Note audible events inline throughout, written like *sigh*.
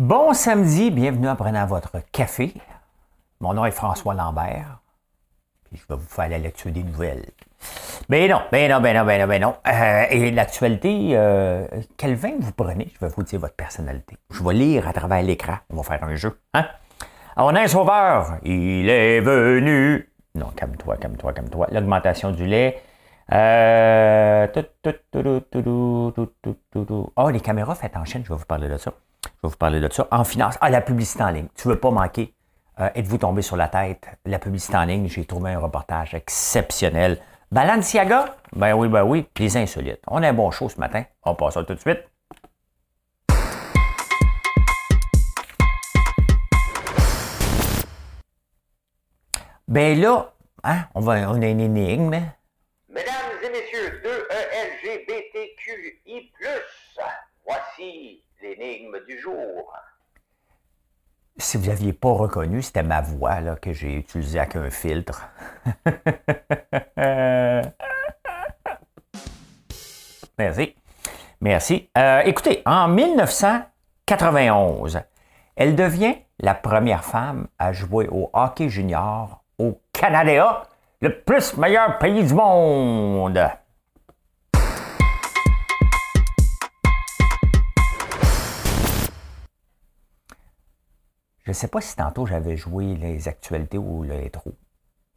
Bon samedi, bienvenue en prenant votre café. Mon nom est François Lambert. Puis je vais vous faire la lecture des nouvelles. Ben non, ben non, ben non, ben non, ben non. Euh, et l'actualité, euh, quel vin vous prenez? Je vais vous dire votre personnalité. Je vais lire à travers l'écran. On va faire un jeu. Hein? On a un sauveur. Il est venu. Non, calme-toi, calme-toi, calme-toi. L'augmentation du lait. Euh... Oh, les caméras faites en chaîne, je vais vous parler de ça. Je vais vous parler de ça. En finance. Ah, la publicité en ligne. Tu ne veux pas manquer. Euh, Êtes-vous tombé sur la tête? La publicité en ligne, j'ai trouvé un reportage exceptionnel. Balenciaga? Ben oui, ben oui. Les insolites. On a un bon show ce matin. On passe ça tout de suite. Ben là, hein, on, on a une énigme. Mesdames et messieurs, E 2-E-LGBTQI+, voici l'énigme du jour. Si vous n'aviez pas reconnu, c'était ma voix là, que j'ai utilisée avec un filtre. *laughs* Merci. Merci. Euh, écoutez, en 1991, elle devient la première femme à jouer au hockey junior au Canada, le plus meilleur pays du monde. Je ne sais pas si tantôt j'avais joué les actualités ou le rétro.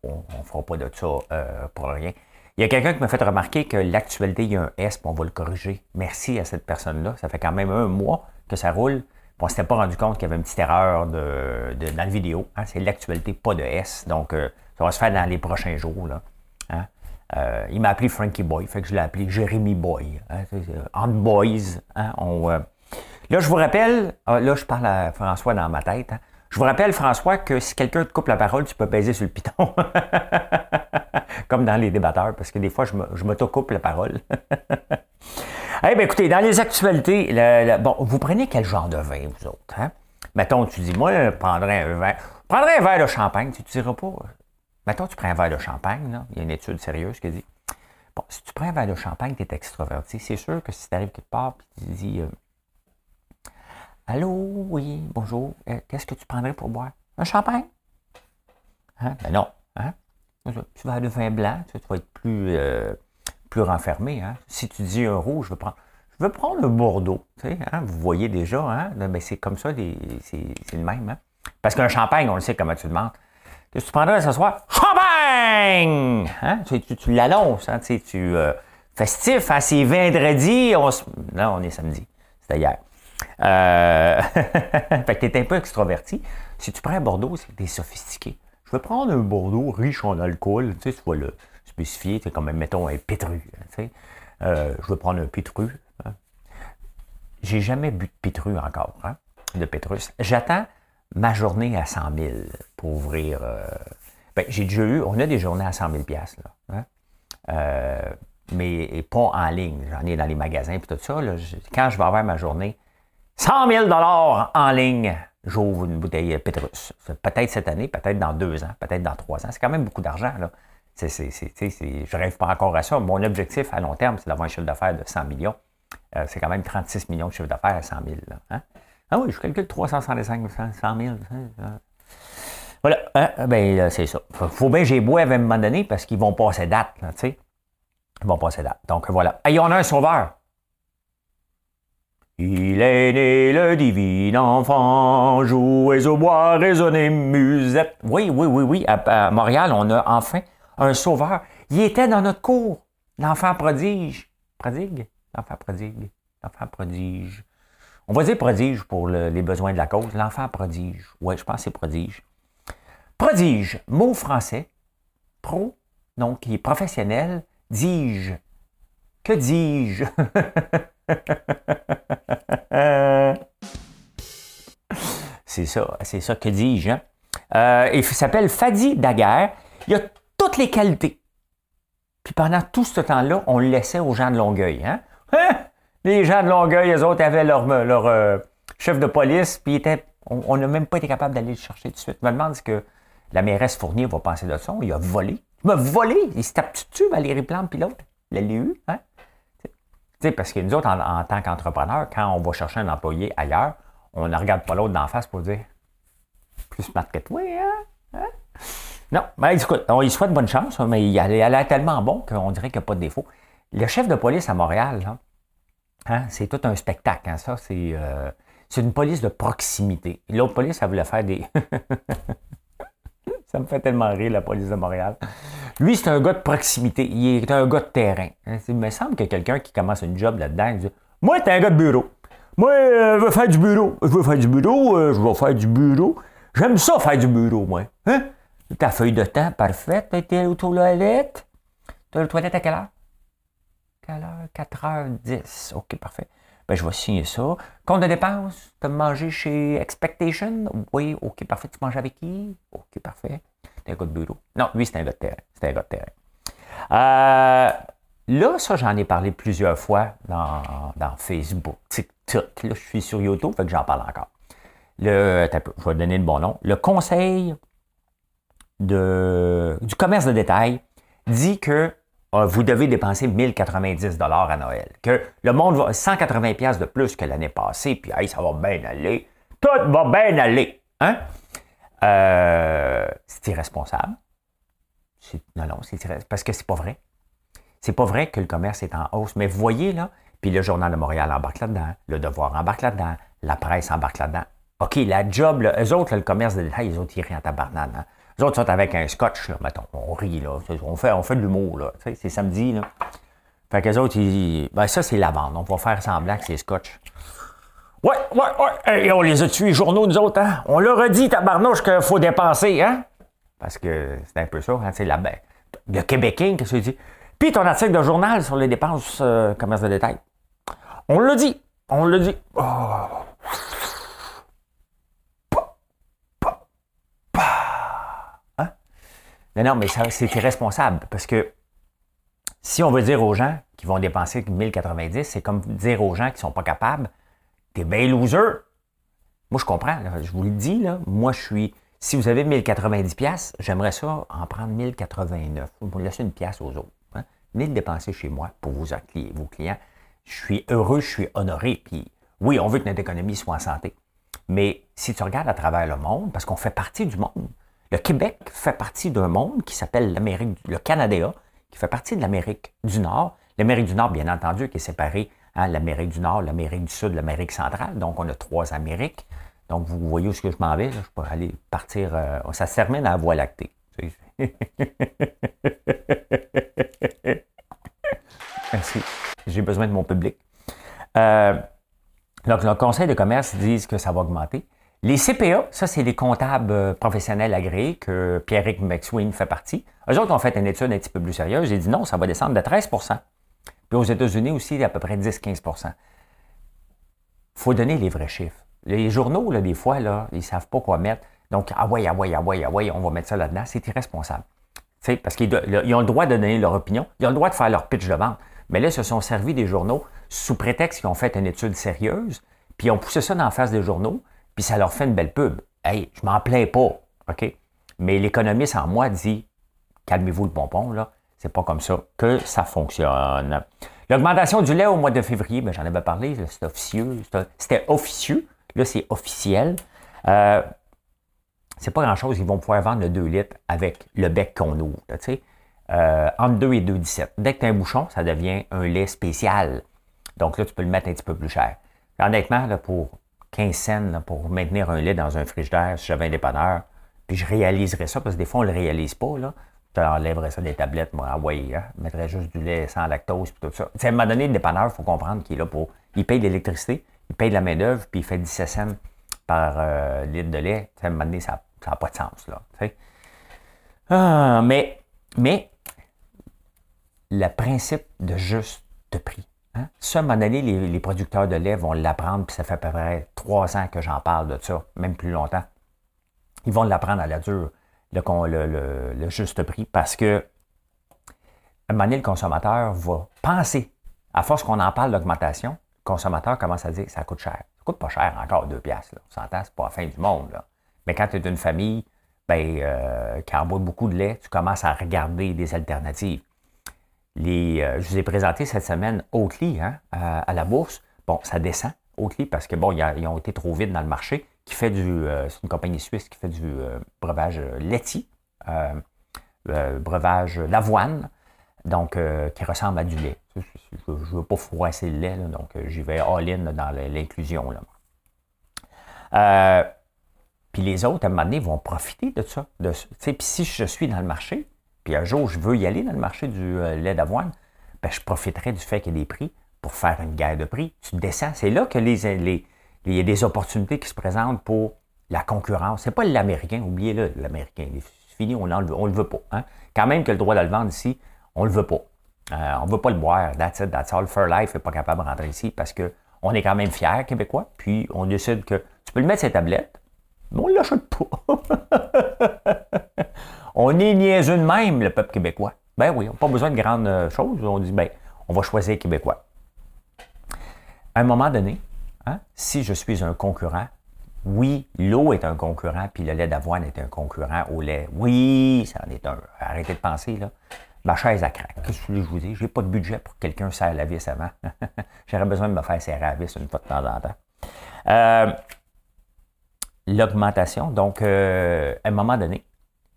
On ne fera pas de ça euh, pour rien. Il y a quelqu'un qui m'a fait remarquer que l'actualité, il y a un S, puis on va le corriger. Merci à cette personne-là. Ça fait quand même un mois que ça roule. On ne s'était pas rendu compte qu'il y avait une petite erreur dans la vidéo. hein. C'est l'actualité, pas de S. Donc, euh, ça va se faire dans les prochains jours. Hein. Euh, il m'a appelé Frankie Boy, fait que je l'ai appelé Jérémy Boy. Hein, boys, hein, Là, je vous rappelle, ah, là, je parle à François dans ma tête. hein. Je vous rappelle, François, que si quelqu'un te coupe la parole, tu peux baiser sur le piton. *laughs* Comme dans les débatteurs, parce que des fois, je me- la parole. *laughs* Eh bien, écoutez, dans les actualités, bon, vous prenez quel genre de vin, vous autres? Hein? Mettons, tu dis, moi, je prendrais un je prendrais un verre de champagne, tu ne diras pas. Mettons, tu prends un verre de champagne, là. il y a une étude sérieuse qui dit Bon, si tu prends un verre de champagne, tu es extroverti. C'est sûr que si tu arrives quelque part et tu dis euh, Allô, oui, bonjour, euh, qu'est-ce que tu prendrais pour boire? Un champagne? Hein? Ben non. Hein? Tu vas de vin blanc, tu, vas être plus, euh, renfermé. Hein? Si tu dis un rouge, je veux prendre, je veux prendre un Bordeaux. Hein? Vous voyez déjà, hein? C'est comme ça, c'est le même. Parce qu'un champagne, on le sait comment tu demandes. Qu'est-ce que tu prendrais ce soir? Champagne! Tu, tu, tu l'annonces, tu, sais, euh, c'est vendredi. Non, on est samedi. C'était hier. Euh... *laughs* fait que t'es un peu extroverti. Si tu prends un Bordeaux, c'est que t'es sophistiqué. Je vais prendre un Bordeaux riche en alcool. Tu sais, tu vas le spécifier. Comme, mettons, un pétru. hein, tu. Euh, je vais prendre un pétru. hein. J'ai jamais bu de pétru encore, hein, de pétrus. J'attends ma journée à 100 000 pour ouvrir. euh, ben, j'ai déjà eu, on a des journées à 100 000 piastres, là. hein. Mais pas en ligne. J'en ai dans les magasins et tout ça. là. Quand je vais avoir ma journée, 100 000 en ligne, j'ouvre une bouteille Petrus. C'est Peut-être cette année, peut-être dans deux ans, peut-être dans trois ans. C'est quand même beaucoup d'argent. Là. C'est, c'est, c'est, je rêve pas encore à ça. Mon objectif à long terme, c'est d'avoir un chiffre d'affaires de 100 millions. Euh, c'est quand même 36 millions de chiffre d'affaires à 100 000. là, hein. Ah oui, je calcule 365 100 000. hein. Voilà, hein, ben, euh, c'est ça. Faut, bien que j'ai bois à un moment donné parce qu'ils vont passer date, là. Ils vont passer date. Donc voilà. Et on a un sauveur. Il est né le divin enfant, jouez au bois, résonnez musette. Oui, oui, oui, oui. À, Montréal, on a enfin un sauveur. Il était dans notre cours. L'enfant prodige. Prodigue? L'enfant prodigue. L'enfant prodige. On va dire prodige pour le- les besoins de la cause. L'enfant prodige. Oui, je pense que c'est prodige. Prodige, mot français. Pro, donc qui est professionnel. Dis-je. Que dis-je? *laughs* *laughs* c'est ça, c'est ça que dis-je. hein? Euh, il s'appelle Fadi Daguerre. Il a toutes les qualités. Puis pendant tout ce temps-là, on le laissait aux gens de Longueuil. Hein? Hein? Les gens de Longueuil, eux autres avaient leur, leur euh, chef de police, puis on n'a même pas été capable d'aller le chercher tout de suite. Je me demande ce que la mairesse Fournier va penser de ça. Il a volé. Il m'a volé. Il se tape dessus, Valérie Plante, puis l'autre. Elle l'a eu. Hein? Parce que nous autres, en, tant qu'entrepreneurs, quand on va chercher un employé ailleurs, on ne regarde pas l'autre d'en face pour dire plus smart que toi, hein? hein? Non, ben écoute, on lui souhaite bonne chance, hein, mais il a tellement bon qu'on dirait qu'il n'y a pas de défaut. Le chef de police à Montréal, c'est tout un spectacle. Ça, c'est, euh, c'est une police de proximité. L'autre police, ça voulait faire des. *laughs* ça me fait tellement rire, la police de Montréal. Lui, c'est un gars de proximité. Il est un gars de terrain. Il me semble que quelqu'un qui commence une job là-dedans, il dit Moi, t'es un gars de bureau. Moi, euh, je veux faire du bureau. Je veux faire du bureau. Euh, je veux faire du bureau. J'aime ça faire du bureau, moi. Hein? Ta feuille de temps parfaite. T'as été aux toilettes. T'as le toilette à quelle heure? Quelle heure? 4h10. OK, parfait. Ben, je vais signer ça. Compte de dépenses, tu as mangé chez Expectation? Oui, OK, parfait. Tu manges avec qui? OK, parfait. T'es un gars de bureau. Non, lui, c'est un gars de terrain. C'est un gars de terrain. Euh, là, ça, j'en ai parlé plusieurs fois dans, dans, Facebook, TikTok. Là, je suis sur YouTube, fait que j'en parle encore. Le, je vais donner le bon nom. Le conseil de, du commerce de détail dit que vous devez dépenser 1090 dollars à Noël. Que le monde va 180 pièces de plus que l'année passée, puis ça va bien aller. Tout va bien aller. Hein? Euh, c'est irresponsable. Non, non, c'est irresponsable. Parce que c'est pas vrai. C'est pas vrai que le commerce est en hausse. Mais vous voyez, là, puis le Journal de Montréal embarque là-dedans, le Devoir embarque là-dedans, la presse embarque là-dedans. OK, la job, là, eux autres, le commerce de ils ont tiré en tabarnane. Hein? Les autres sont avec un scotch, là, mettons. On rit, là. On fait, on fait de l'humour, là. Tu c'est samedi, là. Fait que les autres, ils. Ben, ça, c'est la vente. On va faire semblant que c'est scotch. Ouais, ouais, ouais. Et on les a tués, journaux, nous autres, hein. On leur a dit, tabarnouche, qu'il faut dépenser, hein. Parce que c'est un peu ça, hein. C'est la. Ben, le Québécois, qu'est-ce qu'il dit? Puis ton article de journal sur les dépenses euh, commerce de détail. On l'a dit. On l'a dit. Oh. Non, non, mais c'est irresponsable parce que si on veut dire aux gens qui vont dépenser 1090, c'est comme dire aux gens qui ne sont pas capables, t'es bien loser. Moi, je comprends, je vous le dis, là, moi, je suis. Si vous avez 1090 pièces, j'aimerais ça en prendre 1089. Vous me laisser une pièce aux autres. Hein? Le dépenser chez moi pour vos, vos clients. Je suis heureux, je suis honoré. Puis oui, on veut que notre économie soit en santé. Mais si tu regardes à travers le monde, parce qu'on fait partie du monde, le Québec fait partie d'un monde qui s'appelle l'Amérique, le Canada, qui fait partie de l'Amérique du Nord. L'Amérique du Nord, bien entendu, qui est séparée, hein, l'Amérique du Nord, l'Amérique du Sud, l'Amérique centrale. Donc, on a trois Amériques. Donc, vous voyez où ce que je m'en vais. Je peux aller partir. Euh, ça se termine à la Voie lactée. *laughs* Merci. J'ai besoin de mon public. Euh, donc, le conseil de commerce dit que ça va augmenter. Les CPA, ça, c'est des comptables euh, professionnels agréés que Pierrick McSween fait partie. Eux autres ont fait une étude un petit peu plus sérieuse. Ils dit non, ça va descendre de 13% Puis aux États-Unis aussi, à peu près 10-15% Il faut donner les vrais chiffres. Les journaux, là, des fois, ils ne savent pas quoi mettre. Donc, ah ouais, ah ouais, ah ouais, ah ouais, on va mettre ça là-dedans. C'est irresponsable. parce qu'ils ont le droit de donner leur opinion. Ils ont le droit de faire leur pitch de vente. Mais là, ils se sont servis des journaux sous prétexte qu'ils ont fait une étude sérieuse, puis ils ont poussé ça dans la face des journaux puis ça leur fait une belle pub. Hey, je m'en plains pas, OK? Mais l'économiste en moi dit, calmez-vous le pompon, là, c'est pas comme ça que ça fonctionne. L'augmentation du lait au mois de février, ben, j'en avais parlé, c'était officieux. C'était officieux, là, c'est officiel. Euh, c'est pas grand-chose, ils vont pouvoir vendre le 2 litres avec le bec qu'on ouvre, sais. Euh, entre 2 et 2,17. Dès que tu as un bouchon, ça devient un lait spécial. Donc là, tu peux le mettre un petit peu plus cher. Honnêtement, là, pour 15 cents pour maintenir un lait dans un frigidaire si j'avais un dépanneur. Puis je réaliserais ça, parce que des fois, on ne le réalise pas. Là. Tu enlèverais ça des tablettes, moi, ah ouais, hein, mettrais juste du lait sans lactose, puis tout ça. à un moment donné, le dépanneur, il faut comprendre qu'il est là pour. Il paye l'électricité, il paye de la main-d'œuvre, puis il fait 17 cents par euh, litre de lait. à un moment donné, ça n'a pas de sens. Là, ah, mais, mais, le principe de juste prix. Hein? Ça, à un moment donné, les, producteurs de lait vont l'apprendre, puis ça fait à peu près trois ans que j'en parle de ça, même plus longtemps. Ils vont l'apprendre à la dure, le, juste prix, parce que à un moment donné, le consommateur va penser, à force qu'on en parle d'augmentation, le consommateur commence à dire ça coûte cher. Ça coûte pas cher encore, deux piastres. On s'entend, c'est pas la fin du monde. Mais quand tu es d'une famille ben, euh, qui beaucoup de lait, tu commences à regarder des alternatives. Euh, je vous ai présenté cette semaine Oatly hein, à, la bourse. Bon, ça descend. Oatly, parce que bon, ils, ont été trop vite dans le marché, qui fait du. c'est une compagnie suisse qui fait du breuvage laitier, breuvage d'avoine, donc qui ressemble à du lait. Je ne veux pas froisser le lait, donc j'y vais all-in dans l'inclusion. Euh, puis les autres, à un moment donné, vont profiter de ça. De, puis si je suis dans le marché, puis un jour je veux y aller dans le marché du euh, lait d'avoine, ben, je profiterai du fait qu'il y a des prix pour faire une guerre de prix. Tu descends. C'est là que les, les, il y a des opportunités qui se présentent pour la concurrence. C'est pas l'Américain, oubliez-le, l'Américain. C'est fini, on ne on le veut pas. Hein. Quand même que le droit de le vendre ici, on ne le veut pas. Euh, on ne veut pas le boire. That's it, that's all. Fairlife n'est pas capable de rentrer ici parce qu'on est quand même fiers, Québécois. Puis on décide que tu peux le mettre sur tablette, mais on ne l'achète pas. *laughs* on est niaiseux de même, le peuple québécois. Ben oui, on n'a pas besoin de grandes euh, choses. On dit, ben, on va choisir Québécois. À un moment donné, hein, si je suis un concurrent, oui, l'eau est un concurrent, puis le lait d'avoine est un concurrent au lait. Oui, ça en est un. Arrêtez de penser, là. Ma chaise à craque. Qu'est-ce que je vous dis? Je n'ai pas de budget pour que quelqu'un serre la vis avant. *laughs* J'aurais besoin de me faire serrer la vis une fois de temps en temps. Euh, l'augmentation, donc, euh, à un moment donné,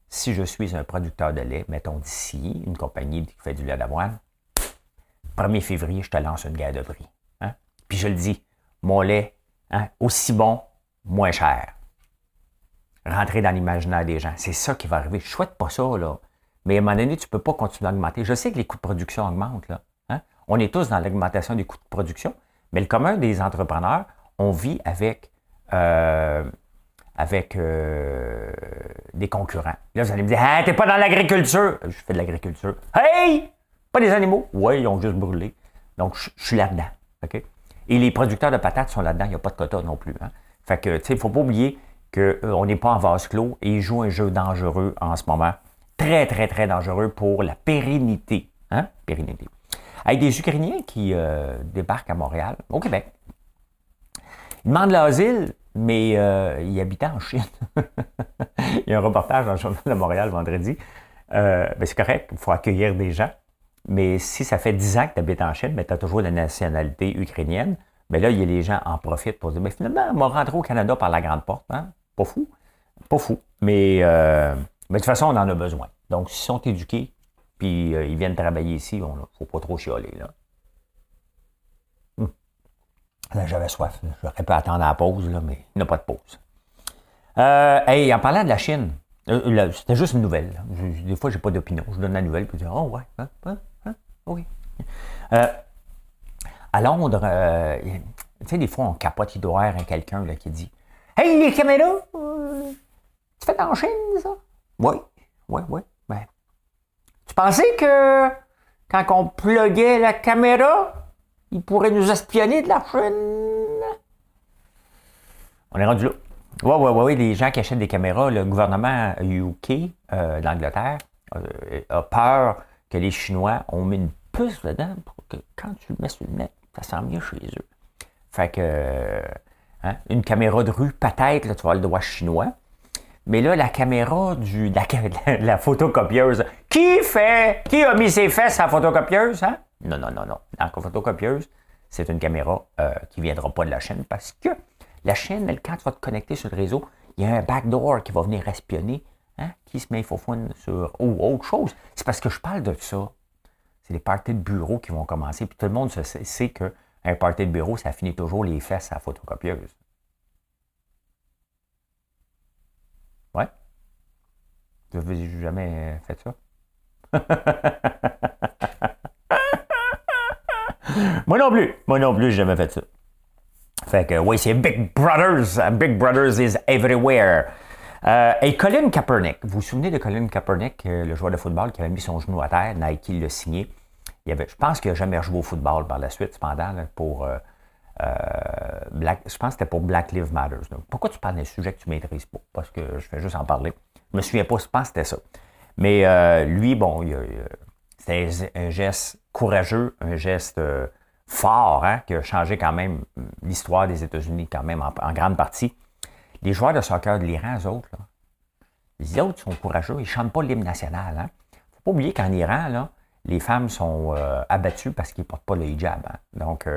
si je suis un producteur de lait, mettons d'ici, une compagnie qui fait du lait d'avoine, 1er février, je te lance une guerre de prix. Hein? Puis je le dis, mon lait, hein, aussi bon, moins cher. Rentrer dans l'imaginaire des gens. C'est ça qui va arriver. Je ne souhaite pas ça, là. Mais à un moment donné, tu ne peux pas continuer à augmenter. Je sais que les coûts de production augmentent. Là, hein? On est tous dans l'augmentation des coûts de production, mais le commun des entrepreneurs, on vit avec, euh, avec euh, des concurrents. Là, vous allez me dire Ah, t'es pas dans l'agriculture? Je fais de l'agriculture. Hey! Pas des animaux? Oui, ils ont juste brûlé. Donc, je, suis là-dedans. OK? Et les producteurs de patates sont là-dedans. Il n'y a pas de quota non plus. Hein? Fait que, tu sais, il ne faut pas oublier qu'on euh, n'est pas en vase clos et ils jouent un jeu dangereux en ce moment très, très, très dangereux pour la pérennité. Hein? Pérennité. Avec des Ukrainiens qui euh, débarquent à Montréal, au Québec. Ils demandent l'asile, mais euh, ils habitent en Chine. *laughs* il y a un reportage dans le Journal de Montréal vendredi. Euh, ben, c'est correct, il faut accueillir des gens. Mais si ça fait 10 ans que tu habites en Chine, mais tu as toujours la nationalité ukrainienne, mais là, il y a les gens en profitent pour dire, mais finalement, on va rentrer au Canada par la grande porte. Hein? Pas fou. Pas fou. Mais mais de toute façon, on en a besoin. Donc, s'ils sont éduqués, puis euh, ils viennent travailler ici, il ne faut pas trop chialer. Hum. J'avais soif. J'aurais pu attendre la pause, là, mais il n'y a pas de pause. Euh, hey, en parlant de la Chine, euh, c'était juste une nouvelle. des fois, je n'ai pas d'opinion. Je donne la nouvelle, puis je dis Oh, ouais, hein, hein, hein oui. à Londres, tu sais, des fois, on capote, il doit avoir quelqu'un qui dit Hey, les caméras, tu fais en Chine, ça? Oui, oui, oui. Ben, tu pensais que quand on pluguait la caméra, il pourrait nous espionner de la chaîne? On est rendu là. Oui, oui, oui, les gens qui achètent des caméras, le gouvernement UK euh, d'Angleterre euh, a peur que les Chinois ont mis une puce dedans pour que quand tu le mets sur le net, ça sent mieux chez eux. Fait que, hein, une caméra de rue, peut-être, tu vas le droit chinois. Mais là, la caméra du la, *laughs* la, photocopieuse, qui fait, qui a mis ses fesses à la photocopieuse, hein? Non, non, non, non. La photocopieuse, c'est une caméra euh, qui ne viendra pas de la chaîne parce que la chaîne, quand tu vas te connecter sur le réseau, il y a un backdoor qui va venir espionner, hein, qui se met faux sur ou autre chose. C'est parce que je parle de ça. C'est les parties de bureau qui vont commencer. Puis tout le monde sait, sait qu'un party de bureau, ça finit toujours les fesses à la photocopieuse. Vous n'avez jamais fait ça? *laughs* *laughs* Moi non plus. Moi non plus, j'ai jamais fait ça. Fait que oui, c'est Big Brothers. Big Brothers is everywhere. Euh, et Colin Kaepernick, vous vous souvenez de Colin Kaepernick, euh, le joueur de football qui avait mis son genou à terre, Nike l'a signé. Il avait, je pense qu'il n'a jamais joué au football par la suite, cependant, pour euh, Black, je pense que c'était pour Black Lives Matter. pourquoi tu parles d'un sujet que tu maîtrises pas? Parce que je fais juste en parler. Je me souviens pas, je pense que c'était ça. Mais lui, bon, c'était un geste courageux, un geste euh, fort, hein, qui a changé quand même l'histoire des États-Unis, quand même, en, grande partie. Les joueurs de soccer de l'Iran, eux autres, les autres sont courageux, ils ne chantent pas l'hymne national. Il hein. ne faut pas oublier qu'en Iran, là, les femmes sont euh, abattues parce qu'ils ne portent pas le hijab. Hein. Donc,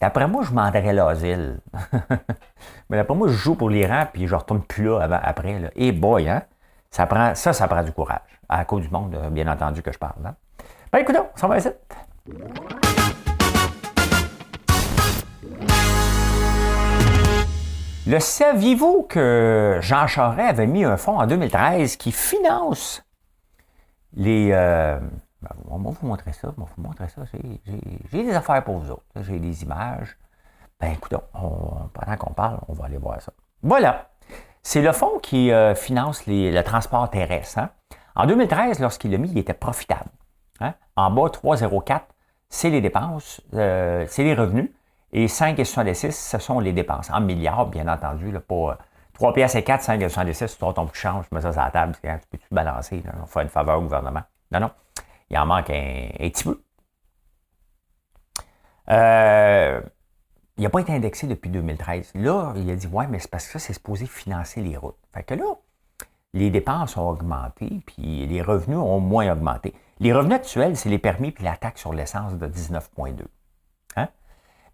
D'après moi, je m'enverrais l'asile. *laughs* Mais d'après moi, je joue pour l'Iran, puis je retourne plus là après. Et boy, hein? Ça, prend, ça, ça prend du courage. À cause du monde, bien entendu, que je parle. Hein? Ben écoute, on s'en va essayer. Le saviez-vous que Jean Charest avait mis un fonds en 2013 qui finance les. Euh, ben, on va vous montrer ça, on va vous montrer ça. J'ai des affaires pour vous autres. J'ai des images. Ben écoutez, pendant qu'on parle, on va aller voir ça. Voilà. C'est le fonds qui euh, finance le transport terrestre. Hein. En 2013, lorsqu'il l'a mis, il était profitable. Hein? En bas, 3,04, c'est les dépenses, euh, c'est les revenus. Et 5,66, ce sont les dépenses. En milliards, bien entendu, pas 3 pièces et 4, 5,66, tu ton plus change, tu mets ça sur la table, tu peux-tu balancer, on fait une faveur au gouvernement? Non, non, il en manque un, petit peu. Euh, il n'a pas été indexé depuis 2013. Là, il a dit, ouais, mais c'est parce que ça, c'est supposé financer les routes. Fait que là, les dépenses ont augmenté, puis les revenus ont moins augmenté. Les revenus actuels, c'est les permis puis la taxe sur l'essence de 19,2. Hein?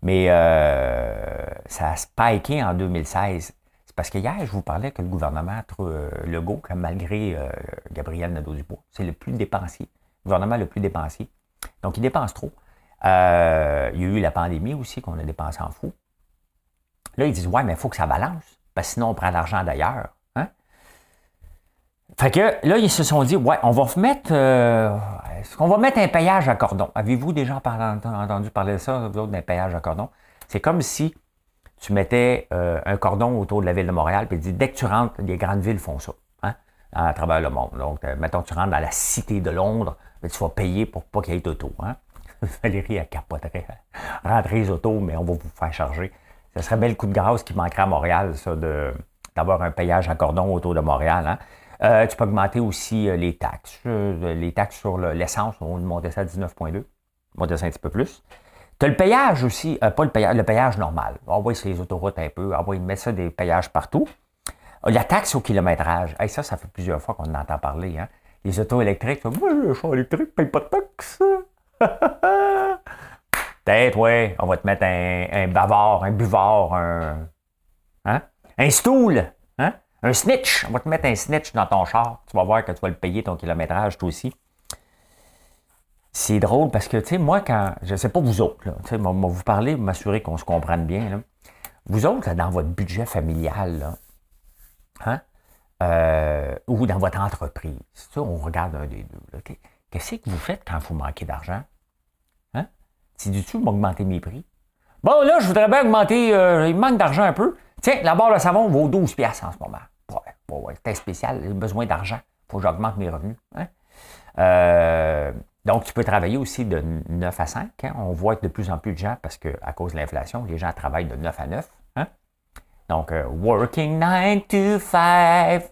Mais euh, ça a spiké en 2016. C'est parce que hier, je vous parlais que le gouvernement euh, Legault, malgré euh, Gabriel Nadeau-Dubois, c'est le plus dépensier. Le gouvernement le plus dépensier. Donc, il dépense trop. il y a eu la pandémie aussi qu'on a dépensé en fou. Là, ils disent Ouais, mais il faut que ça balance, parce que sinon, on prend l'argent d'ailleurs. Fait que là, ils se sont dit, ouais, on va mettre, euh, qu'on va mettre un payage à cordon? Avez-vous déjà entendu parler de ça, d'un payage à cordon? C'est comme si tu mettais euh, un cordon autour de la ville de Montréal, puis tu dis, dès que tu rentres, les grandes villes font ça, hein, à travers le monde. Donc, euh, mettons, tu rentres dans la cité de Londres, mais tu vas payer pour pas qu'il y ait d'auto, hein? *laughs* Valérie, elle capoterait. Rentrez les autos, mais on va vous faire charger. Ce serait bel coup de grâce qui manquerait à Montréal, ça, d'avoir un payage à cordon autour de Montréal, hein? Euh, tu peux augmenter aussi euh, les taxes. Euh, les taxes sur l'essence, on monter ça à 19,2. Monter ça un petit peu plus. Tu as le payage aussi, pas le payage, le normal. On va sur les autoroutes un peu, on va mettre ça des payages partout. La taxe au kilométrage. ça, ça fait plusieurs fois qu'on en entend parler. Hein. Les autos électriques, moi, le char électrique paye pas de taxe. Peut-être, ouais, on va te mettre un, un bavard, un buvard, un, hein? un stool. Un snitch, on va te mettre un snitch dans ton char. Tu vas voir que tu vas le payer ton kilométrage, toi aussi. C'est drôle parce que, tu sais, moi, quand. Je ne sais pas vous autres, là. Tu sais, moi, vous parler, m'assurer qu'on se comprenne bien, là. Vous autres, dans votre budget familial, là, hein? Euh, ou dans votre entreprise, ça, on regarde un des deux. Qu'est-ce que vous faites quand vous manquez d'argent? Hein? Si du tout m'augmenter mes prix. Bon, là, je voudrais bien augmenter, euh, il manque d'argent un peu. Tiens, la barre de savon vaut 12 piastres en ce moment. Ouais, ouais, c'est spécial, j'ai besoin d'argent. Il faut que j'augmente mes revenus. Hein. Euh, donc, tu peux travailler aussi de 9 à 5. Hein. On voit que de plus en plus de gens, parce qu'à cause de l'inflation, les gens travaillent de 9 à 9. Hein. Donc, euh, working 9 to 5.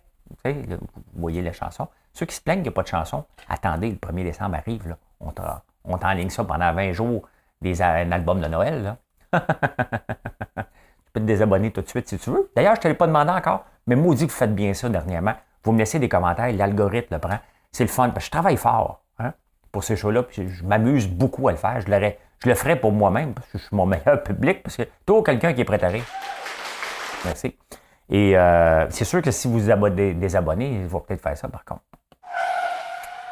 Vous, voyez la chanson. Ceux qui se plaignent qu'il n'y a pas de chanson, attendez, le 1er décembre arrive. On, t'enligne ça pendant 20 jours, un album de Noël. *laughs* tu peux te désabonner tout de suite si tu veux. D'ailleurs, je ne te l'ai pas demandé encore. Mais maudit que vous faites bien ça dernièrement. Vous me laissez des commentaires, l'algorithme le prend. C'est le fun, parce que je travaille fort hein, pour ces shows-là, puis je m'amuse beaucoup à le faire. Je, je le ferai pour moi-même, parce que je suis mon *laughs* meilleur public, parce que toujours quelqu'un qui est prêt à rire. Merci. Et euh, c'est sûr que si vous abonnez, désabonnez, il va peut-être faire ça par contre.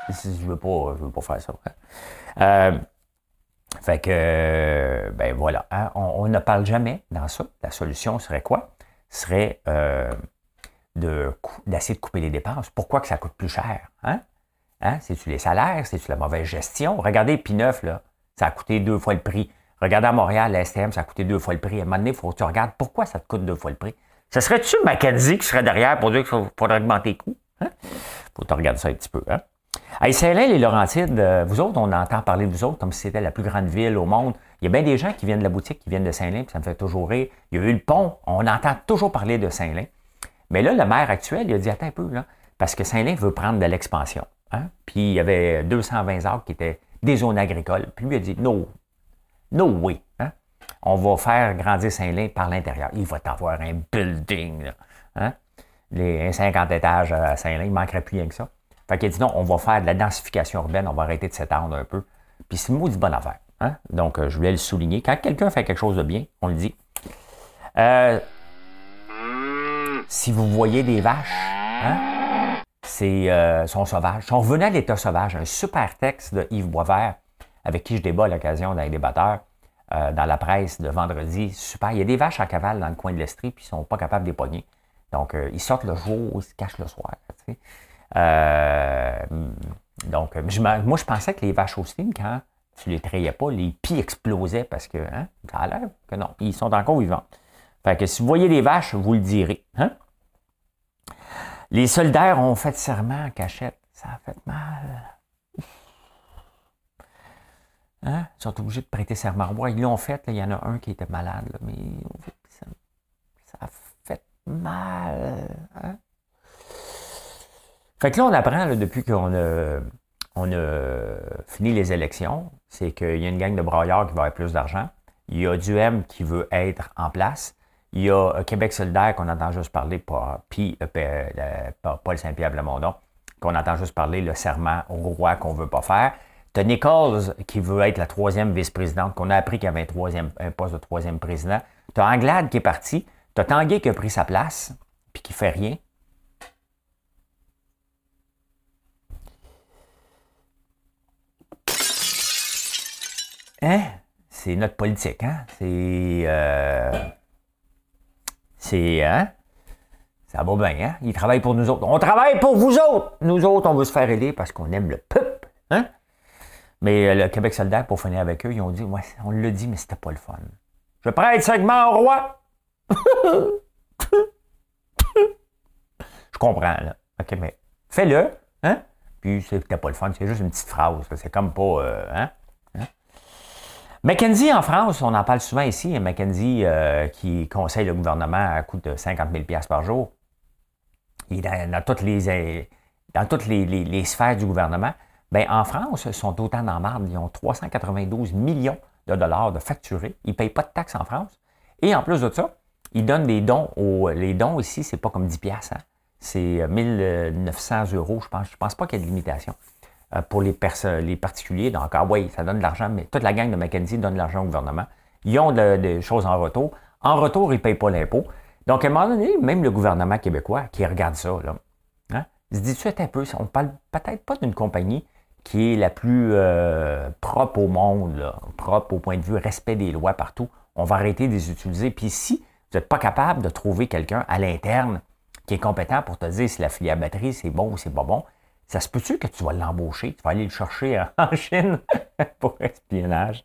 Je ne veux, pas, veux pas faire ça. Hein. Euh, fait que, ben voilà, hein, on, ne parle jamais dans ça. La solution serait quoi? Serait euh, d'essayer de, couper les dépenses. Pourquoi que ça coûte plus cher? Hein? Hein? C'est-tu les salaires? C'est-tu la mauvaise gestion? Regardez P9, là, ça a coûté deux fois le prix. Regardez à Montréal, la STM, ça a coûté deux fois le prix. À un moment donné, il faut que tu regardes pourquoi ça te coûte deux fois le prix. Ce serait-tu Mackenzie qui serait derrière pour dire qu'il faudrait augmenter les coûts? Hein? Faut que tu regardes ça un petit peu. Hein? À Saint-Lin, les Laurentides, euh, vous autres, on entend parler de vous autres comme si c'était la plus grande ville au monde. Il y a bien des gens qui viennent de la boutique, qui viennent de Saint-Lin, puis ça me fait toujours rire. Il y a eu le pont, on entend toujours parler de Saint-Lin. Mais là, le maire actuel, il a dit, attends un peu, là, parce que Saint-Lin veut prendre de l'expansion. Hein? Puis il y avait 220 arbres qui étaient des zones agricoles. Puis lui a dit, no, no way. Hein? On va faire grandir Saint-Lin par l'intérieur. Il va t'avoir un building. Hein? Les 50 étages à Saint-Lin, il ne manquerait plus rien que ça. Fait qu'il a dit non, on va faire de la densification urbaine, on va arrêter de s'étendre un peu. Puis c'est une maudite bonne affaire. Hein? Donc, euh, je voulais le souligner. Quand quelqu'un fait quelque chose de bien, on le dit. Euh, si vous voyez des vaches, hein, c'est euh, sont sauvages. Si on revenait à l'état sauvage, un super texte de Yves Boisvert, avec qui je débat à l'occasion d'un débatteur, dans la presse de vendredi, super. Il y a des vaches à cavale dans le coin de l'Estrie, puis ils sont pas capables de. Donc, ils sortent le jour, ils se cachent le soir. donc, moi, je pensais que les vaches aussi, quand tu les trayais pas, les pieds explosaient parce que, hein, ça a l'air que non, ils sont encore vivants. Fait que si vous voyez des vaches, vous le direz. Hein? Les soldats ont fait serment en cachette. Ça a fait mal. Hein? Ils sont obligés de prêter serment. Ils l'ont fait. il y en a un qui était malade, mais ça, a fait mal. Hein? Fait que là, on apprend depuis qu'on a, on a fini les élections, c'est qu'il y a une gang de braillards qui va avoir plus d'argent. Il y a du M qui veut être en place. Il y a Québec solidaire qu'on entend juste parler, puis euh, Paul Saint-Pierre Blamondon, qu'on entend juste parler le serment au roi qu'on ne veut pas faire. Tu as Nichols qui veut être la troisième vice-présidente, qu'on a appris qu'il y avait un, troisième, poste de troisième président. Tu as Anglade qui est parti. Tu as Tanguay qui a pris sa place, puis qui fait rien. Hein? C'est notre politique, hein? C'est. Euh, c'est. Hein? Ça va bien, hein? Ils travaillent pour nous autres. On travaille pour vous autres! Nous autres, on veut se faire aider parce qu'on aime le peuple, hein? Mais euh, le Québec solidaire, pour finir avec eux, ils ont dit, ouais, on l'a dit, mais c'était pas le fun. Je prête segment au roi! Je comprends, là. OK, mais fais-le, hein? Puis c'était pas le fun, c'est juste une petite phrase. C'est comme pas, euh, hein? McKenzie en France, on en parle souvent ici, McKenzie euh, qui conseille le gouvernement à coût de 50 000 par jour. Il est dans, toutes les, dans toutes les, sphères du gouvernement. Bien, en France, ils sont autant dans marde. Ils ont 392 millions de dollars de facturés. Ils ne payent pas de taxes en France. Et en plus de ça, ils donnent des dons. Aux, les dons ici, c'est pas comme 10 piastres. Hein. C'est 1900 euros, je pense. Je pense pas qu'il y ait de limitation. Euh, pour les, les particuliers. Donc, ah oui, ça donne de l'argent, mais toute la gang de McKenzie donne de l'argent au gouvernement. Ils ont des choses en retour. En retour, ils ne payent pas l'impôt. Donc, à un moment donné, même le gouvernement québécois qui regarde ça, là, hein, se dit, tu un peu, on parle peut-être pas d'une compagnie qui est la plus euh, propre au monde, propre au point de vue respect des lois partout. On va arrêter de les utiliser. Puis si vous n'êtes pas capable de trouver quelqu'un à l'interne qui est compétent pour te dire si la filière batterie c'est bon ou c'est pas bon, ça se peut-tu que tu vas l'embaucher, tu vas aller le chercher en *laughs* Chine *laughs* pour espionnage?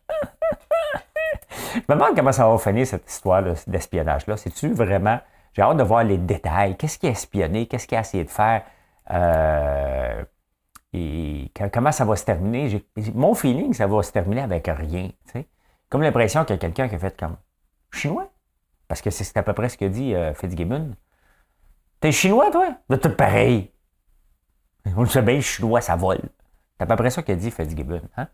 Je me demande comment ça va finir cette histoire d'espionnage-là. C'est-tu vraiment? J'ai hâte de voir les détails. Qu'est-ce qui a espionné? Qu'est-ce qu'il a essayé de faire? Euh, et comment ça va se terminer? Mon feeling, ça va se terminer avec rien. Comme l'impression qu'il y a quelqu'un qui a fait comme chinois. Parce que c'est à peu près ce que dit euh, Fitzgibbon. T'es chinois, toi? De tout pareil. On le sait bien, chinois, ça vole. C'est à peu près ça qu'a dit Fitzgibbon. Hein?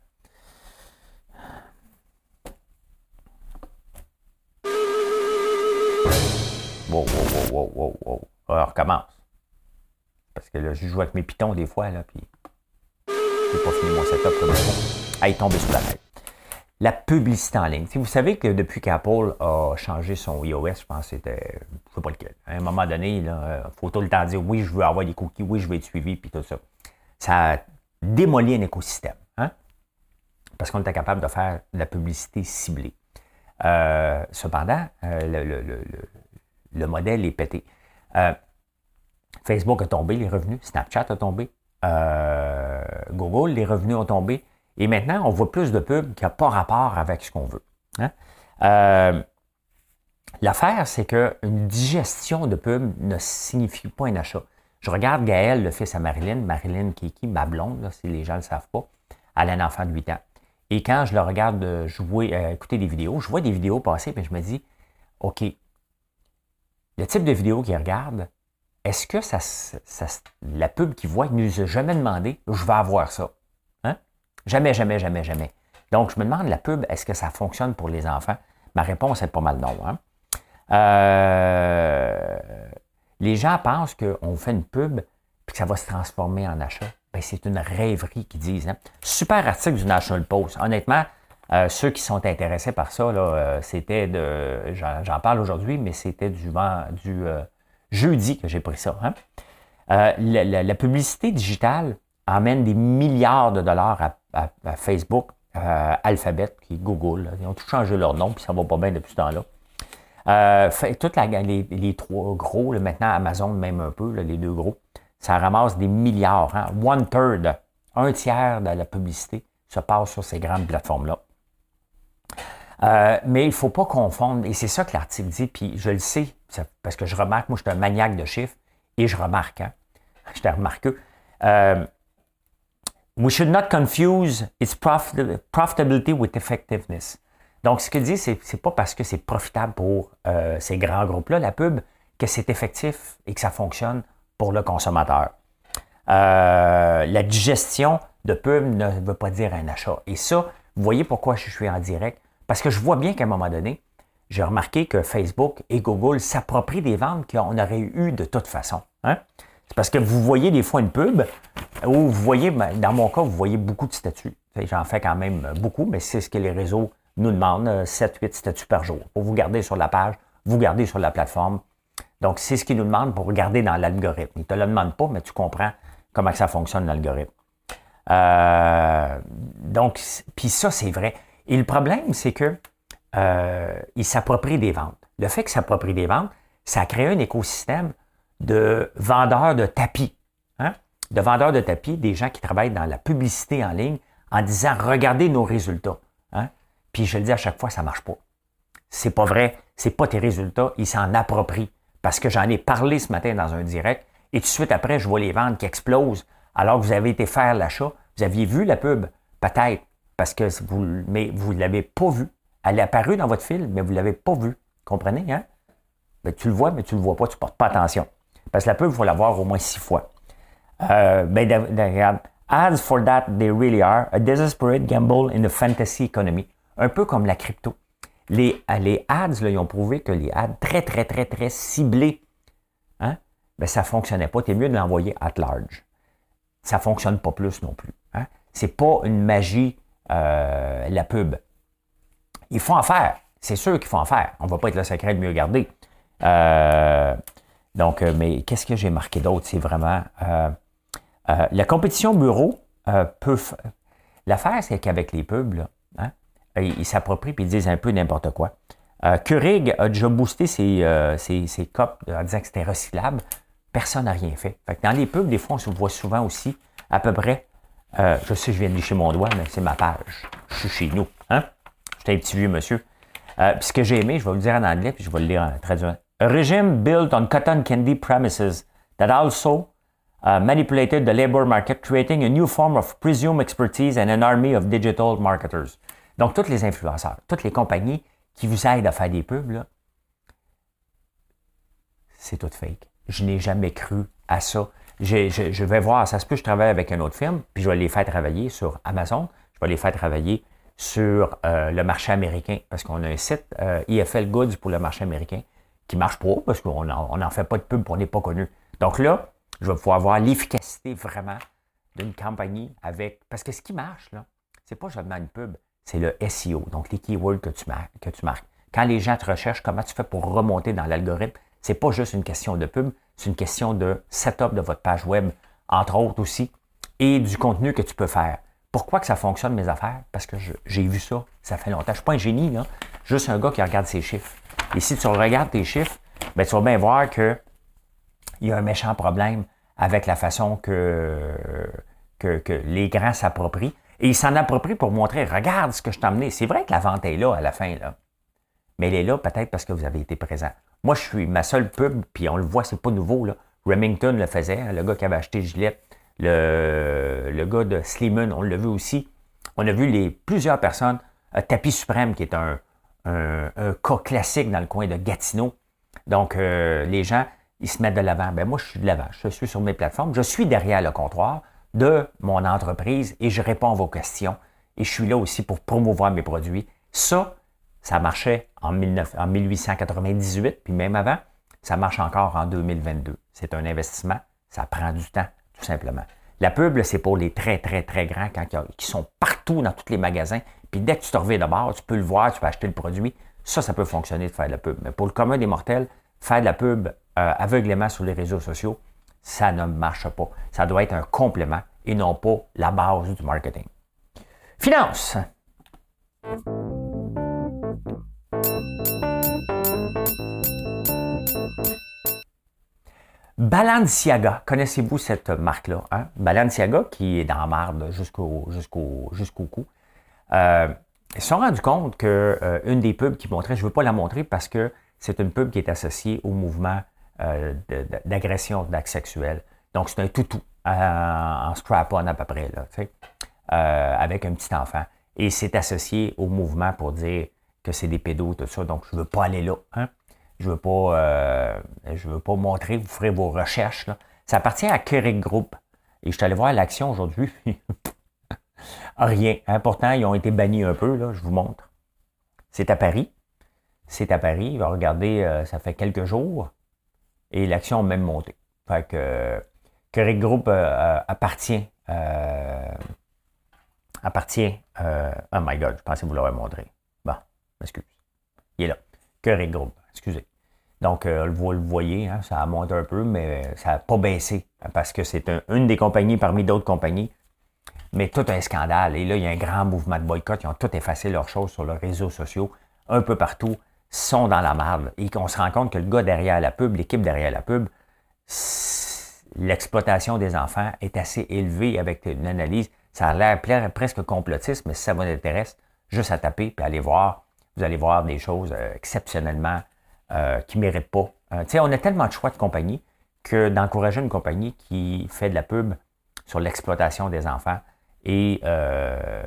Wow, wow, wow, wow, wow, wow. Alors, recommence. Parce que là, je joue avec mes pitons des fois, là, puis j'ai pas fini mon setup comme ça. Ah, il tombé sous la tête la publicité en ligne. vous savez que depuis qu'Apple a changé son iOS, je pense que c'était, je sais pas lequel, à un moment donné, il faut tout le temps dire oui, je veux avoir des cookies, oui, je veux être suivi, puis tout ça. Ça a démoli un écosystème. Hein? Parce qu'on était capable de faire de la publicité ciblée. Euh, cependant, euh, le, modèle est pété. Euh, Facebook a tombé, les revenus. Snapchat a tombé. Google, les revenus ont tombé. Et maintenant, on voit plus de pubs qui n'ont pas rapport avec ce qu'on veut. Hein? Euh, l'affaire, c'est qu'une digestion de pub ne signifie pas un achat. Je regarde Gaël, le fils à Marilyn, Marilyn qui, ma blonde, si les gens ne le savent pas. Elle a un enfant de 8 ans. Et quand je le regarde jouer, euh, écouter des vidéos, je vois des vidéos passer, et je me dis, OK, le type de vidéo qu'il regarde, est-ce que ça, la pub qu'il voit, ne nous a jamais demandé, je vais avoir ça? Jamais, jamais, jamais, jamais. Donc, je me demande, la pub, est-ce que ça fonctionne pour les enfants? Ma réponse est pas mal non. Hein. Euh, les gens pensent qu'on fait une pub et que ça va se transformer en achat. Ben, c'est une rêverie qu'ils disent. Hein. Super article du National Post. Honnêtement, Euh, ceux qui sont intéressés par ça, euh, c'était de. J'en parle aujourd'hui, mais c'était du, du jeudi que j'ai pris ça. Hein. La, publicité digitale amène des milliards de dollars à, Facebook, Alphabet, qui Google. Ils ont tout changé leur nom, puis ça va pas bien depuis ce temps-là. Euh, les, trois gros, maintenant Amazon même un peu, les deux gros, ça ramasse des milliards. Hein? One third, un tiers de la publicité se passe sur ces grandes plateformes-là. Euh, mais il ne faut pas confondre, et c'est ça que l'article dit, puis je le sais, parce que je remarque, moi je suis un maniaque de chiffres, et je remarque, hein, *laughs* je t'ai remarqué, euh, we should not confuse its profitability with effectiveness. Donc, ce qu'il dit, c'est n'est pas parce que c'est profitable pour euh, ces grands groupes-là, la pub, que c'est effectif et que ça fonctionne pour le consommateur. Euh, la digestion de pub ne veut pas dire un achat. Et ça, vous voyez pourquoi je suis en direct? Parce que je vois bien qu'à un moment donné, j'ai remarqué que Facebook et Google s'approprient des ventes qu'on aurait eu de toute façon. Hein? C'est parce que vous voyez des fois une pub où vous voyez, ben, dans mon cas, vous voyez beaucoup de statuts. J'en fais quand même beaucoup, mais c'est ce que les réseaux nous demande 7-8 euh, statuts par jour pour vous garder sur la page, vous garder sur la plateforme. Donc, c'est ce qu'il nous demande pour regarder dans l'algorithme. Il ne te le demande pas, mais tu comprends comment ça fonctionne l'algorithme. Euh, donc, puis ça, c'est vrai. Et le problème, c'est que euh, il s'approprie des ventes. Le fait qu'il s'approprie des ventes, ça crée un écosystème de vendeurs de tapis. Hein? De vendeurs de tapis, des gens qui travaillent dans la publicité en ligne en disant regardez nos résultats. Puis je le dis à chaque fois, ça marche pas. C'est pas vrai. C'est pas tes résultats. Ils s'en approprient. Parce que j'en ai parlé ce matin dans un direct. Et tout de suite après, je vois les ventes qui explosent. Alors que vous avez été faire l'achat. Vous aviez vu la pub. Peut-être. Parce que vous, mais vous ne l'avez pas vu. Elle est apparue dans votre fil, mais vous ne l'avez pas vue. Comprenez, hein? Ben, tu le vois, mais tu ne le vois pas, tu ne portes pas attention. Parce que la pub, il faut la voir au moins six fois. Euh, ben, regarde. Ads for that they really are, a desperate gamble in the fantasy economy. Un peu comme la crypto. Les, les ads, là, ils ont prouvé que les ads très, très, très, très ciblés, hein, ben, ça ne fonctionnait pas. Tu es mieux de l'envoyer at large. Ça ne fonctionne pas plus non plus. Hein. Ce n'est pas une magie, euh, la pub. Il faut en faire. C'est sûr qu'il faut en faire. On ne va pas être le secret de mieux garder. Euh, donc, euh, mais qu'est-ce que j'ai marqué d'autre? C'est vraiment. la compétition bureau peut. L'affaire, c'est qu'avec les pubs, euh, ils s'approprient et ils disent un peu n'importe quoi. Euh, Keurig a déjà boosté ses, euh, ses, copes en disant que c'était recyclable. Personne n'a rien fait. fait dans les pubs, des fois, on se voit souvent aussi à peu près. Euh, je sais, je viens de licher mon doigt, mais c'est ma page. Je suis chez nous. Hein? J'étais un petit vieux monsieur. puis ce que j'ai aimé, je vais vous le dire en anglais, puis je vais le lire en traduisant. A regime built on cotton candy premises that also uh, manipulated the labor market, creating a new form of presumed expertise and an army of digital marketers. Donc, tous les influenceurs, toutes les compagnies qui vous aident à faire des pubs, c'est tout fake. Je n'ai jamais cru à ça. Je, vais voir, ça se peut, je travaille avec un autre firme, puis je vais les faire travailler sur Amazon, je vais les faire travailler sur euh, le marché américain, parce qu'on a un site euh, IFL Goods pour le marché américain qui marche pas, parce qu'on n'en fait pas de pub, on n'est pas connu. Donc là, je vais pouvoir voir l'efficacité vraiment d'une compagnie avec. Parce que ce qui marche, là, c'est pas seulement une pub, c'est le SEO, donc les keywords que tu, marques, que tu marques. Quand les gens te recherchent, comment tu fais pour remonter dans l'algorithme? C'est pas juste une question de pub, c'est une question de setup de votre page web, entre autres aussi, et du contenu que tu peux faire. Pourquoi que ça fonctionne, mes affaires? Parce que j'ai vu ça, ça fait longtemps. Je ne suis pas un génie, là. Juste un gars qui regarde ses chiffres. Et si tu regardes tes chiffres, ben, tu vas bien voir qu'il y a un méchant problème avec la façon que, que, que les grands s'approprient. Et il s'en approprie pour montrer, regarde ce que je t'ai. C'est vrai que la vente est là à la fin, là. Mais elle est là peut-être parce que vous avez été présent. Moi, je suis ma seule pub, puis on le voit, c'est pas nouveau. Remington le faisait, hein, le gars qui avait acheté Gillette, le, le gars de Slimane, on l'a vu aussi. On a vu les, plusieurs personnes. Euh, Tapis Suprême, qui est un, cas classique dans le coin de Gatineau. Donc, euh, les gens, ils se mettent de l'avant. Ben moi, je suis de l'avant. Je suis sur mes plateformes. Je suis derrière le comptoir de mon entreprise et je réponds à vos questions. Et je suis là aussi pour promouvoir mes produits. Ça, ça marchait en, 1898, puis même avant, ça marche encore en 2022. C'est un investissement, ça prend du temps, tout simplement. La pub, c'est pour les très, très, très grands qui sont partout dans tous les magasins, Puis dès que tu te reviens de bord, tu peux le voir, tu peux acheter le produit. Ça, ça peut fonctionner de faire de la pub. Mais pour le commun des mortels, faire de la pub euh, aveuglément sur les réseaux sociaux, ça ne marche pas. Ça doit être un complément et non pas la base du marketing. Finance. Balenciaga, connaissez-vous cette marque-là? Hein? Balenciaga, qui est dans la marde jusqu'au jusqu'au jusqu'au cou. Euh, ils se sont rendus compte qu'une euh, des pubs qui montrait, je ne veux pas la montrer parce que c'est une pub qui est associée au mouvement euh, d'agression d'acte sexuel. Donc, c'est un toutou en strap-on à peu près, là, euh, avec un petit enfant. Et c'est associé au mouvement pour dire que c'est des pédos, tout ça. Donc, je ne veux pas aller là. Hein? Je ne veux, pas, euh, je veux pas montrer, vous ferez vos recherches. Là. Ça appartient à Keurig Group. Et je suis allé voir l'action aujourd'hui. *laughs* Rien. Important, ils ont été bannis un peu, là, je vous montre. C'est à Paris. C'est à Paris. Regardez, euh, ça fait quelques jours. Et l'action a même monté. Fait que Keurig Group euh, appartient. appartient. oh my God, je pensais vous l'aurez montré. Bon, excuse. Il est là. Keurig Group. Excusez. Donc, euh, vous le voyez, hein, ça a monté un peu, mais ça n'a pas baissé hein, parce que c'est une des compagnies parmi d'autres compagnies. Mais tout un scandale. Et là, il y a un grand mouvement de boycott. Ils ont tout effacé leurs choses sur leurs réseaux sociaux, un peu partout, sont dans la marde. Et qu'on se rend compte que le gars derrière la pub, l'équipe derrière la pub, l'exploitation des enfants est assez élevée avec une analyse. Ça a l'air presque complotiste, mais si ça vous intéresse, juste à taper puis aller voir. Vous allez voir des choses euh, exceptionnellement euh, qui ne méritent pas. Euh, on a tellement de choix de compagnies que d'encourager une compagnie qui fait de la pub sur l'exploitation des enfants et euh,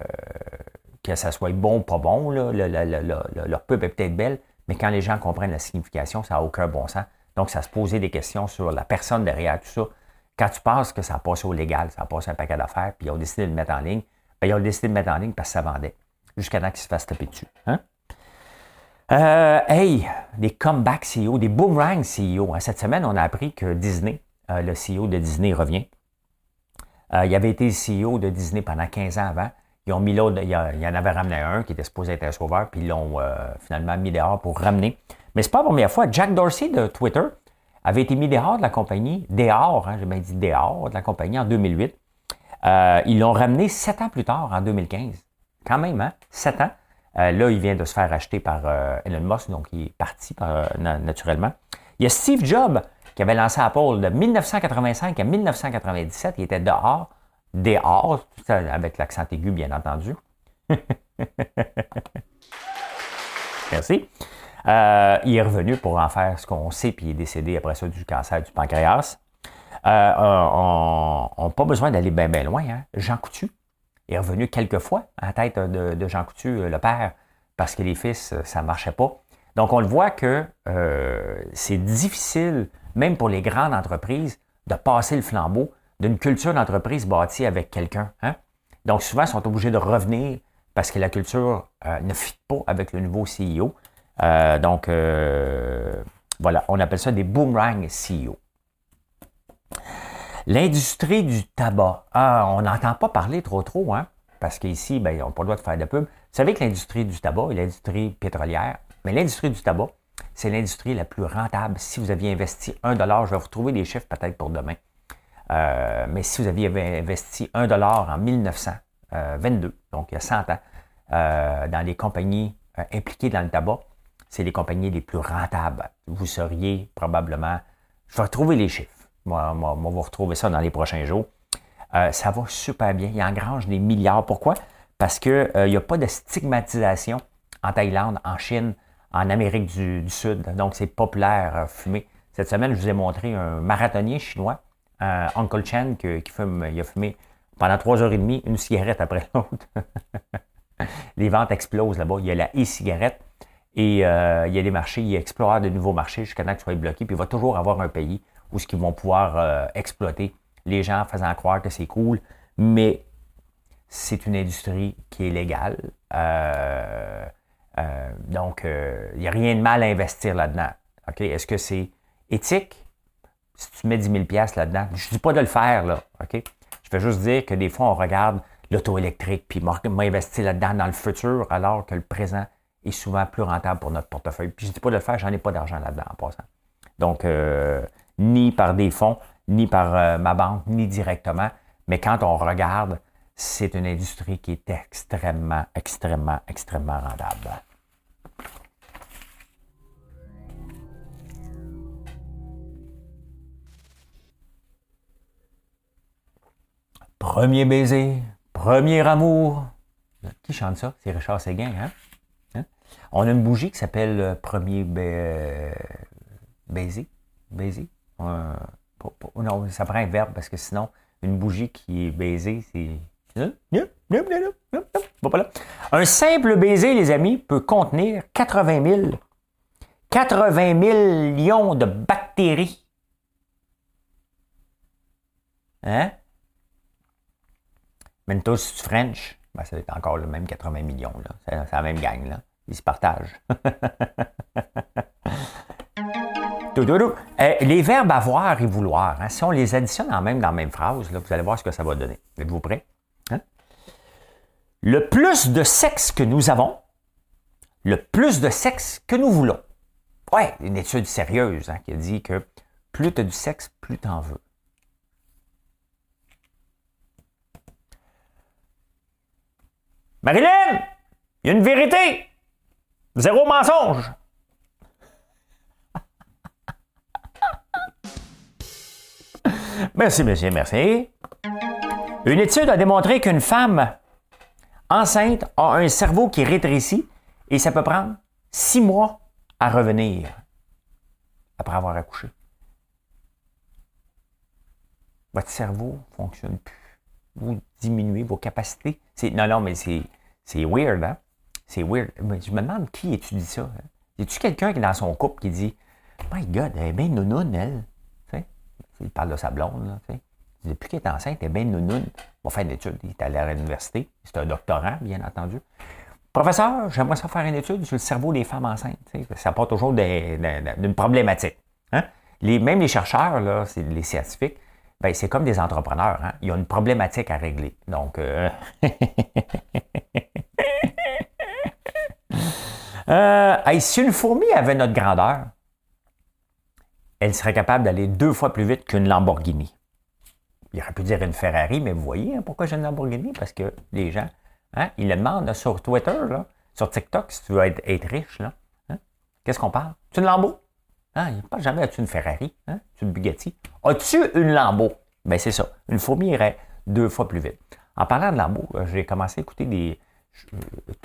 que ça soit bon ou pas bon, leur pub est peut-être belle, mais quand les gens comprennent la signification, ça n'a aucun bon sens. Donc, ça se posait des questions sur la personne derrière tout ça. Quand tu penses que ça a passé au légal, ça a passé un paquet d'affaires, puis ils ont décidé de le mettre en ligne, bien, ils ont décidé de le mettre en ligne parce que ça vendait, jusqu'à temps qu'ils se fassent taper dessus. Hein? Euh, hey, des comeback CEO, des boomerang CEO. Hein, cette semaine, on a appris que Disney, euh, le CEO de Disney revient. Euh, il avait été CEO de Disney pendant 15 ans avant. Ils ont mis l'autre, il y en avait ramené un qui était supposé être un sauveur, puis ils l'ont finalement mis dehors pour ramener. Mais c'est pas la première fois. Jack Dorsey de Twitter avait été mis dehors de la compagnie, dehors, hein, j'ai bien dit dehors de la compagnie en 2008. ils l'ont ramené sept ans plus tard, en 2015. Quand même, hein? Sept ans. Euh, là, il vient de se faire acheter par euh, Elon Musk, donc il est parti euh, naturellement. Il y a Steve Jobs qui avait lancé Apple de 1985 à 1997. Il était dehors, dehors, avec l'accent aigu, bien entendu. *laughs* Merci. il est revenu pour en faire ce qu'on sait, puis il est décédé après ça du cancer du pancréas. on n'a pas besoin d'aller bien, loin. Hein. Jean Coutu, est revenu quelques fois à la tête de, Jean Coutu, euh, le père, parce que les fils, euh, ça ne marchait pas. Donc, on le voit que euh, c'est difficile, même pour les grandes entreprises, de passer le flambeau d'une culture d'entreprise bâtie avec quelqu'un. Hein? Donc, souvent, ils sont obligés de revenir parce que la culture ne fit pas avec le nouveau CEO. donc, voilà, on appelle ça des boomerang CEO. L'industrie du tabac. Ah, on n'entend pas parler trop trop, hein? Parce qu'ici, ben, on n'a pas le droit de faire de pub. Vous savez que l'industrie du tabac est l'industrie pétrolière, mais l'industrie du tabac, c'est l'industrie la plus rentable. Si vous aviez investi un dollar, je vais vous retrouver des chiffres peut-être pour demain. Euh, mais si vous aviez investi un dollar en 1922, donc il y a 100 ans, euh, dans les compagnies euh, impliquées dans le tabac, c'est les compagnies les plus rentables. Vous seriez probablement, je vais retrouver les chiffres. Moi, moi, moi, vous retrouver ça dans les prochains jours. Euh, ça va super bien. Il engrange des milliards. Pourquoi? Parce qu'il euh, n'y a pas de stigmatisation en Thaïlande, en Chine, en Amérique du, Sud. Donc, c'est populaire euh, fumer. Cette semaine, je vous ai montré un marathonnier chinois, Uncle Chen, qui, fume, il a fumé pendant trois heures et demie une cigarette après *laughs* l'autre. Les ventes explosent là-bas. Il y a la e-cigarette et il y a des marchés. Il explore de nouveaux marchés jusqu'à temps que soit bloqué. Puis il va toujours avoir un pays où ce qu'ils vont pouvoir euh, exploiter les gens faisant croire que c'est cool, mais c'est une industrie qui est légale. Euh, euh, donc, il n'y a rien de mal à investir là-dedans. Est-ce que c'est éthique? Si tu mets 10 000 là-dedans, je ne dis pas de le faire, là. OK? Je veux juste dire que des fois, on regarde l'auto électrique, puis m'investir là-dedans dans le futur, alors que le présent est souvent plus rentable pour notre portefeuille. Puis je ne dis pas de le faire, j'en ai pas d'argent là-dedans en passant. Donc, euh, ni par des fonds, ni par euh, ma banque, ni directement. Mais quand on regarde, c'est une industrie qui est extrêmement, extrêmement, extrêmement rentable. Premier baiser, premier amour. Qui chante ça? C'est Richard Séguin, hein? hein? On a une bougie qui s'appelle euh, Premier baiser. Baiser. non, ça prend un verbe parce que sinon, une bougie qui est baisée, c'est. Un simple baiser, les amis, peut contenir 80 000, 80 millions de bactéries. Hein? Mentos French, ben, c'est encore le même 80 millions. C'est, la même gang. Là. Ils se partagent. *laughs* Euh, les verbes avoir et vouloir, hein, si on les additionne en même dans la même phrase, là, vous allez voir ce que ça va donner. Êtes-vous prêts? Le plus de sexe que nous avons, le plus de sexe que nous voulons. Ouais, une étude sérieuse hein, qui dit que plus tu as du sexe, plus tu en veux. Marilyn, il y a une vérité. Zéro mensonge. *laughs* Merci, monsieur, merci. Une étude a démontré qu'une femme enceinte a un cerveau qui rétrécit et ça peut prendre six mois à revenir après avoir accouché. Votre cerveau ne fonctionne plus. Vous diminuez vos capacités. Non, non, mais c'est weird, hein? C'est weird. Je me demande qui étudie ça. Hein? Y a-tu quelqu'un qui est dans son couple qui dit My God, elle est bien nounoune, elle? Il parle de sa blonde, là, tu Depuis qu'elle est enceinte, elle est bien nounoune. Va faire une étude. Il est allé à l'université. C'est un doctorant, bien entendu. Professeur, j'aimerais ça faire une étude sur le cerveau des femmes enceintes. Ça part toujours d'une problématique. Hein? Les, même les chercheurs, là, les scientifiques, ben, c'est comme des entrepreneurs. Hein? Ils ont une problématique à régler. Donc, euh... *laughs* Euh, si une fourmi avait notre grandeur, elle serait capable d'aller deux fois plus vite qu'une Lamborghini. Il aurait pu dire une Ferrari, mais vous voyez hein, pourquoi j'ai une Lamborghini? Parce que les gens, hein, ils le demandent sur Twitter, sur TikTok, si tu veux être, riche. Hein. Qu'est-ce qu'on parle? Tu une Lambo? Hein, il parle jamais as-tu une Ferrari? Hein? As-tu une Bugatti? As-tu une Lambo? Ben c'est ça. Une fourmi irait deux fois plus vite. En parlant de Lambo, euh, j'ai commencé à écouter des,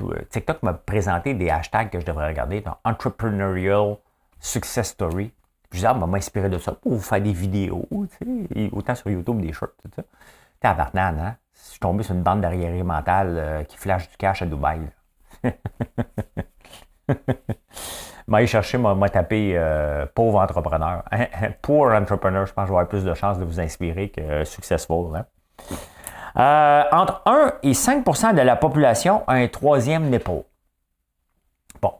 euh, TikTok m'a présenté des hashtags que je devrais regarder, Entrepreneurial Success Story. Ah, m'a inspiré de ça pour vous faire des vidéos, autant sur YouTube, des shorts, tout ça. T'es à Barnan, hein? Je suis tombé sur une bande d'arriérés mentale euh, qui flash du cash à Dubaï. *laughs* m'a allé chercher, m'a tapé euh, pauvre entrepreneur. *laughs* Poor entrepreneur, je pense que je vais avoir plus de chances de vous inspirer que successful. Hein? Euh, entre 1 et 5% de la population a un troisième nipple. Bon.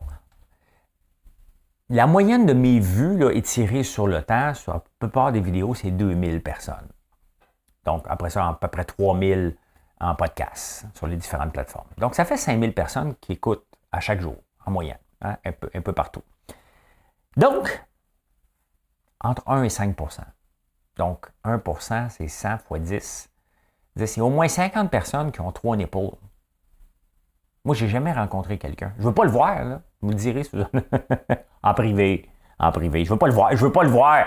La moyenne de mes vues là, étirées sur le temps, sur la plupart des vidéos, c'est 2000 personnes. Donc, après ça, à peu près 3000 en podcast sur les différentes plateformes. Donc, ça fait 5000 personnes qui écoutent à chaque jour, en moyenne, hein, un, peu, partout. Donc, entre 1 et 5% Donc, 1% c'est 100 fois 10. Il y a au moins 50 personnes qui ont trois épaules. Moi, j'ai jamais rencontré quelqu'un. Je veux pas le voir, là. Vous me direz *laughs* en privé. En privé. Je veux pas le voir. Je veux pas le voir.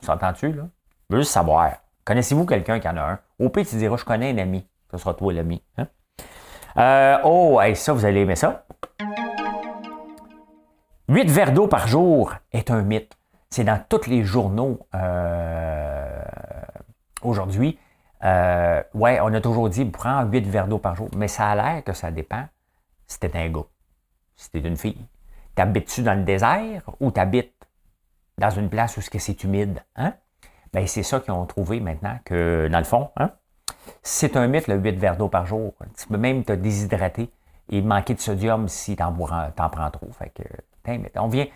S'entends-tu, là? Je veux juste savoir. Connaissez-vous quelqu'un qui en a un? Au pire, tu diras, je connais un ami. Ce sera toi l'ami. Hein? Euh, oh, ça, vous allez aimer ça. 8 verres d'eau par jour est un mythe. C'est dans tous les journaux euh, aujourd'hui. Euh, ouais, on a toujours dit, prends 8 verres d'eau par jour. Mais ça a l'air que ça dépend si un gars, si une fille. T'habites-tu dans le désert ou t'habites dans une place où c'est humide? Hein? Ben, c'est ça qu'ils ont trouvé maintenant, que dans le fond, hein? c'est un mythe, le 8 verres d'eau par jour. Tu peux même te déshydrater et manquer de sodium si t'en, en prends trop. Fait que, on vient,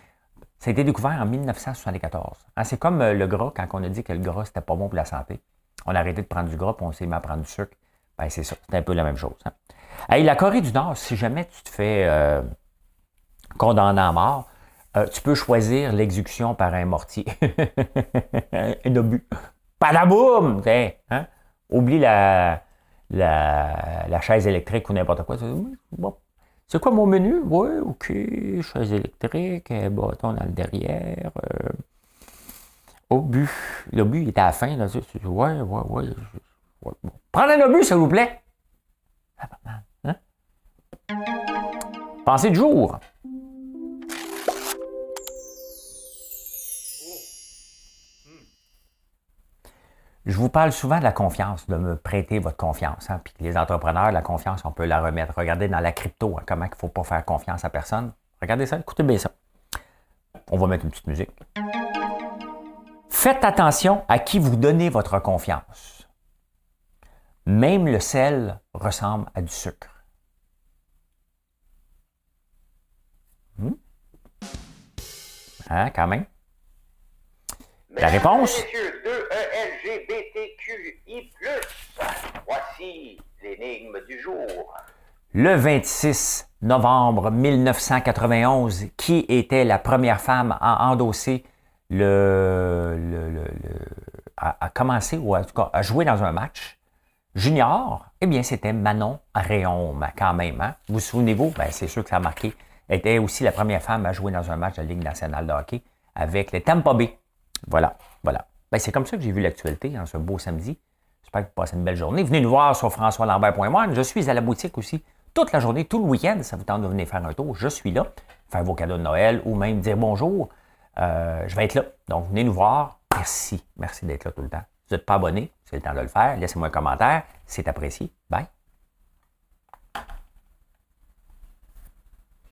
ça a été découvert en 1974. Hein, c'est comme euh, le gras, quand on a dit que le gras, c'était pas bon pour la santé. On a arrêté de prendre du gras, puis on s'est mis à prendre du sucre. Ben, c'est ça. C'est un peu la même chose. Hein. Hey, la Corée du Nord, si jamais tu te fais euh, condamner à mort, euh, tu peux choisir l'exécution par un mortier. *laughs* un obus. Padaboum! Hein? Oublie la, la, la, chaise électrique ou n'importe quoi. C'est quoi mon menu? Oui, OK, chaise électrique, bâton dans le derrière. Euh, obus. L'obus, il était à la fin. Là. Ouais, ouais, ouais. Prends un obus, s'il vous plaît. Hein? Pensez de jour. Je vous parle souvent de la confiance, de me prêter votre confiance. Hein, puis les entrepreneurs, la confiance, on peut la remettre. Regardez dans la crypto, hein, comment il ne faut pas faire confiance à personne. Regardez ça, écoutez bien ça. On va mettre une petite musique. Faites attention à qui vous donnez votre confiance. Même le sel ressemble à du sucre. Hmm? Hein, quand même? La réponse? Messieurs, 2 LGBTQI+, voici l'énigme du jour. Le 26 novembre 1991, qui était la première femme à endosser le, le, à, commencer ou en tout cas à jouer dans un match junior, eh bien, c'était Manon Réaume, quand même. Hein? Vous vous souvenez-vous? Ben, c'est sûr que ça a marqué. Elle était aussi la première femme à jouer dans un match de la Ligue nationale de hockey avec les Tampa Bay. Voilà, voilà. Ben, c'est comme ça que j'ai vu l'actualité en ce beau samedi. J'espère que vous passez une belle journée. Venez nous voir sur françoislambert.moi. Je suis à la boutique aussi toute la journée, tout le week-end. Ça vous tente de venir faire un tour. Je suis là. Faire vos cadeaux de Noël ou même dire bonjour. Euh, je vais être là. Donc, venez nous voir. Merci. Merci d'être là tout le temps. vous n'êtes pas abonné, c'est le temps de le faire. Laissez-moi un commentaire. C'est apprécié. Bye.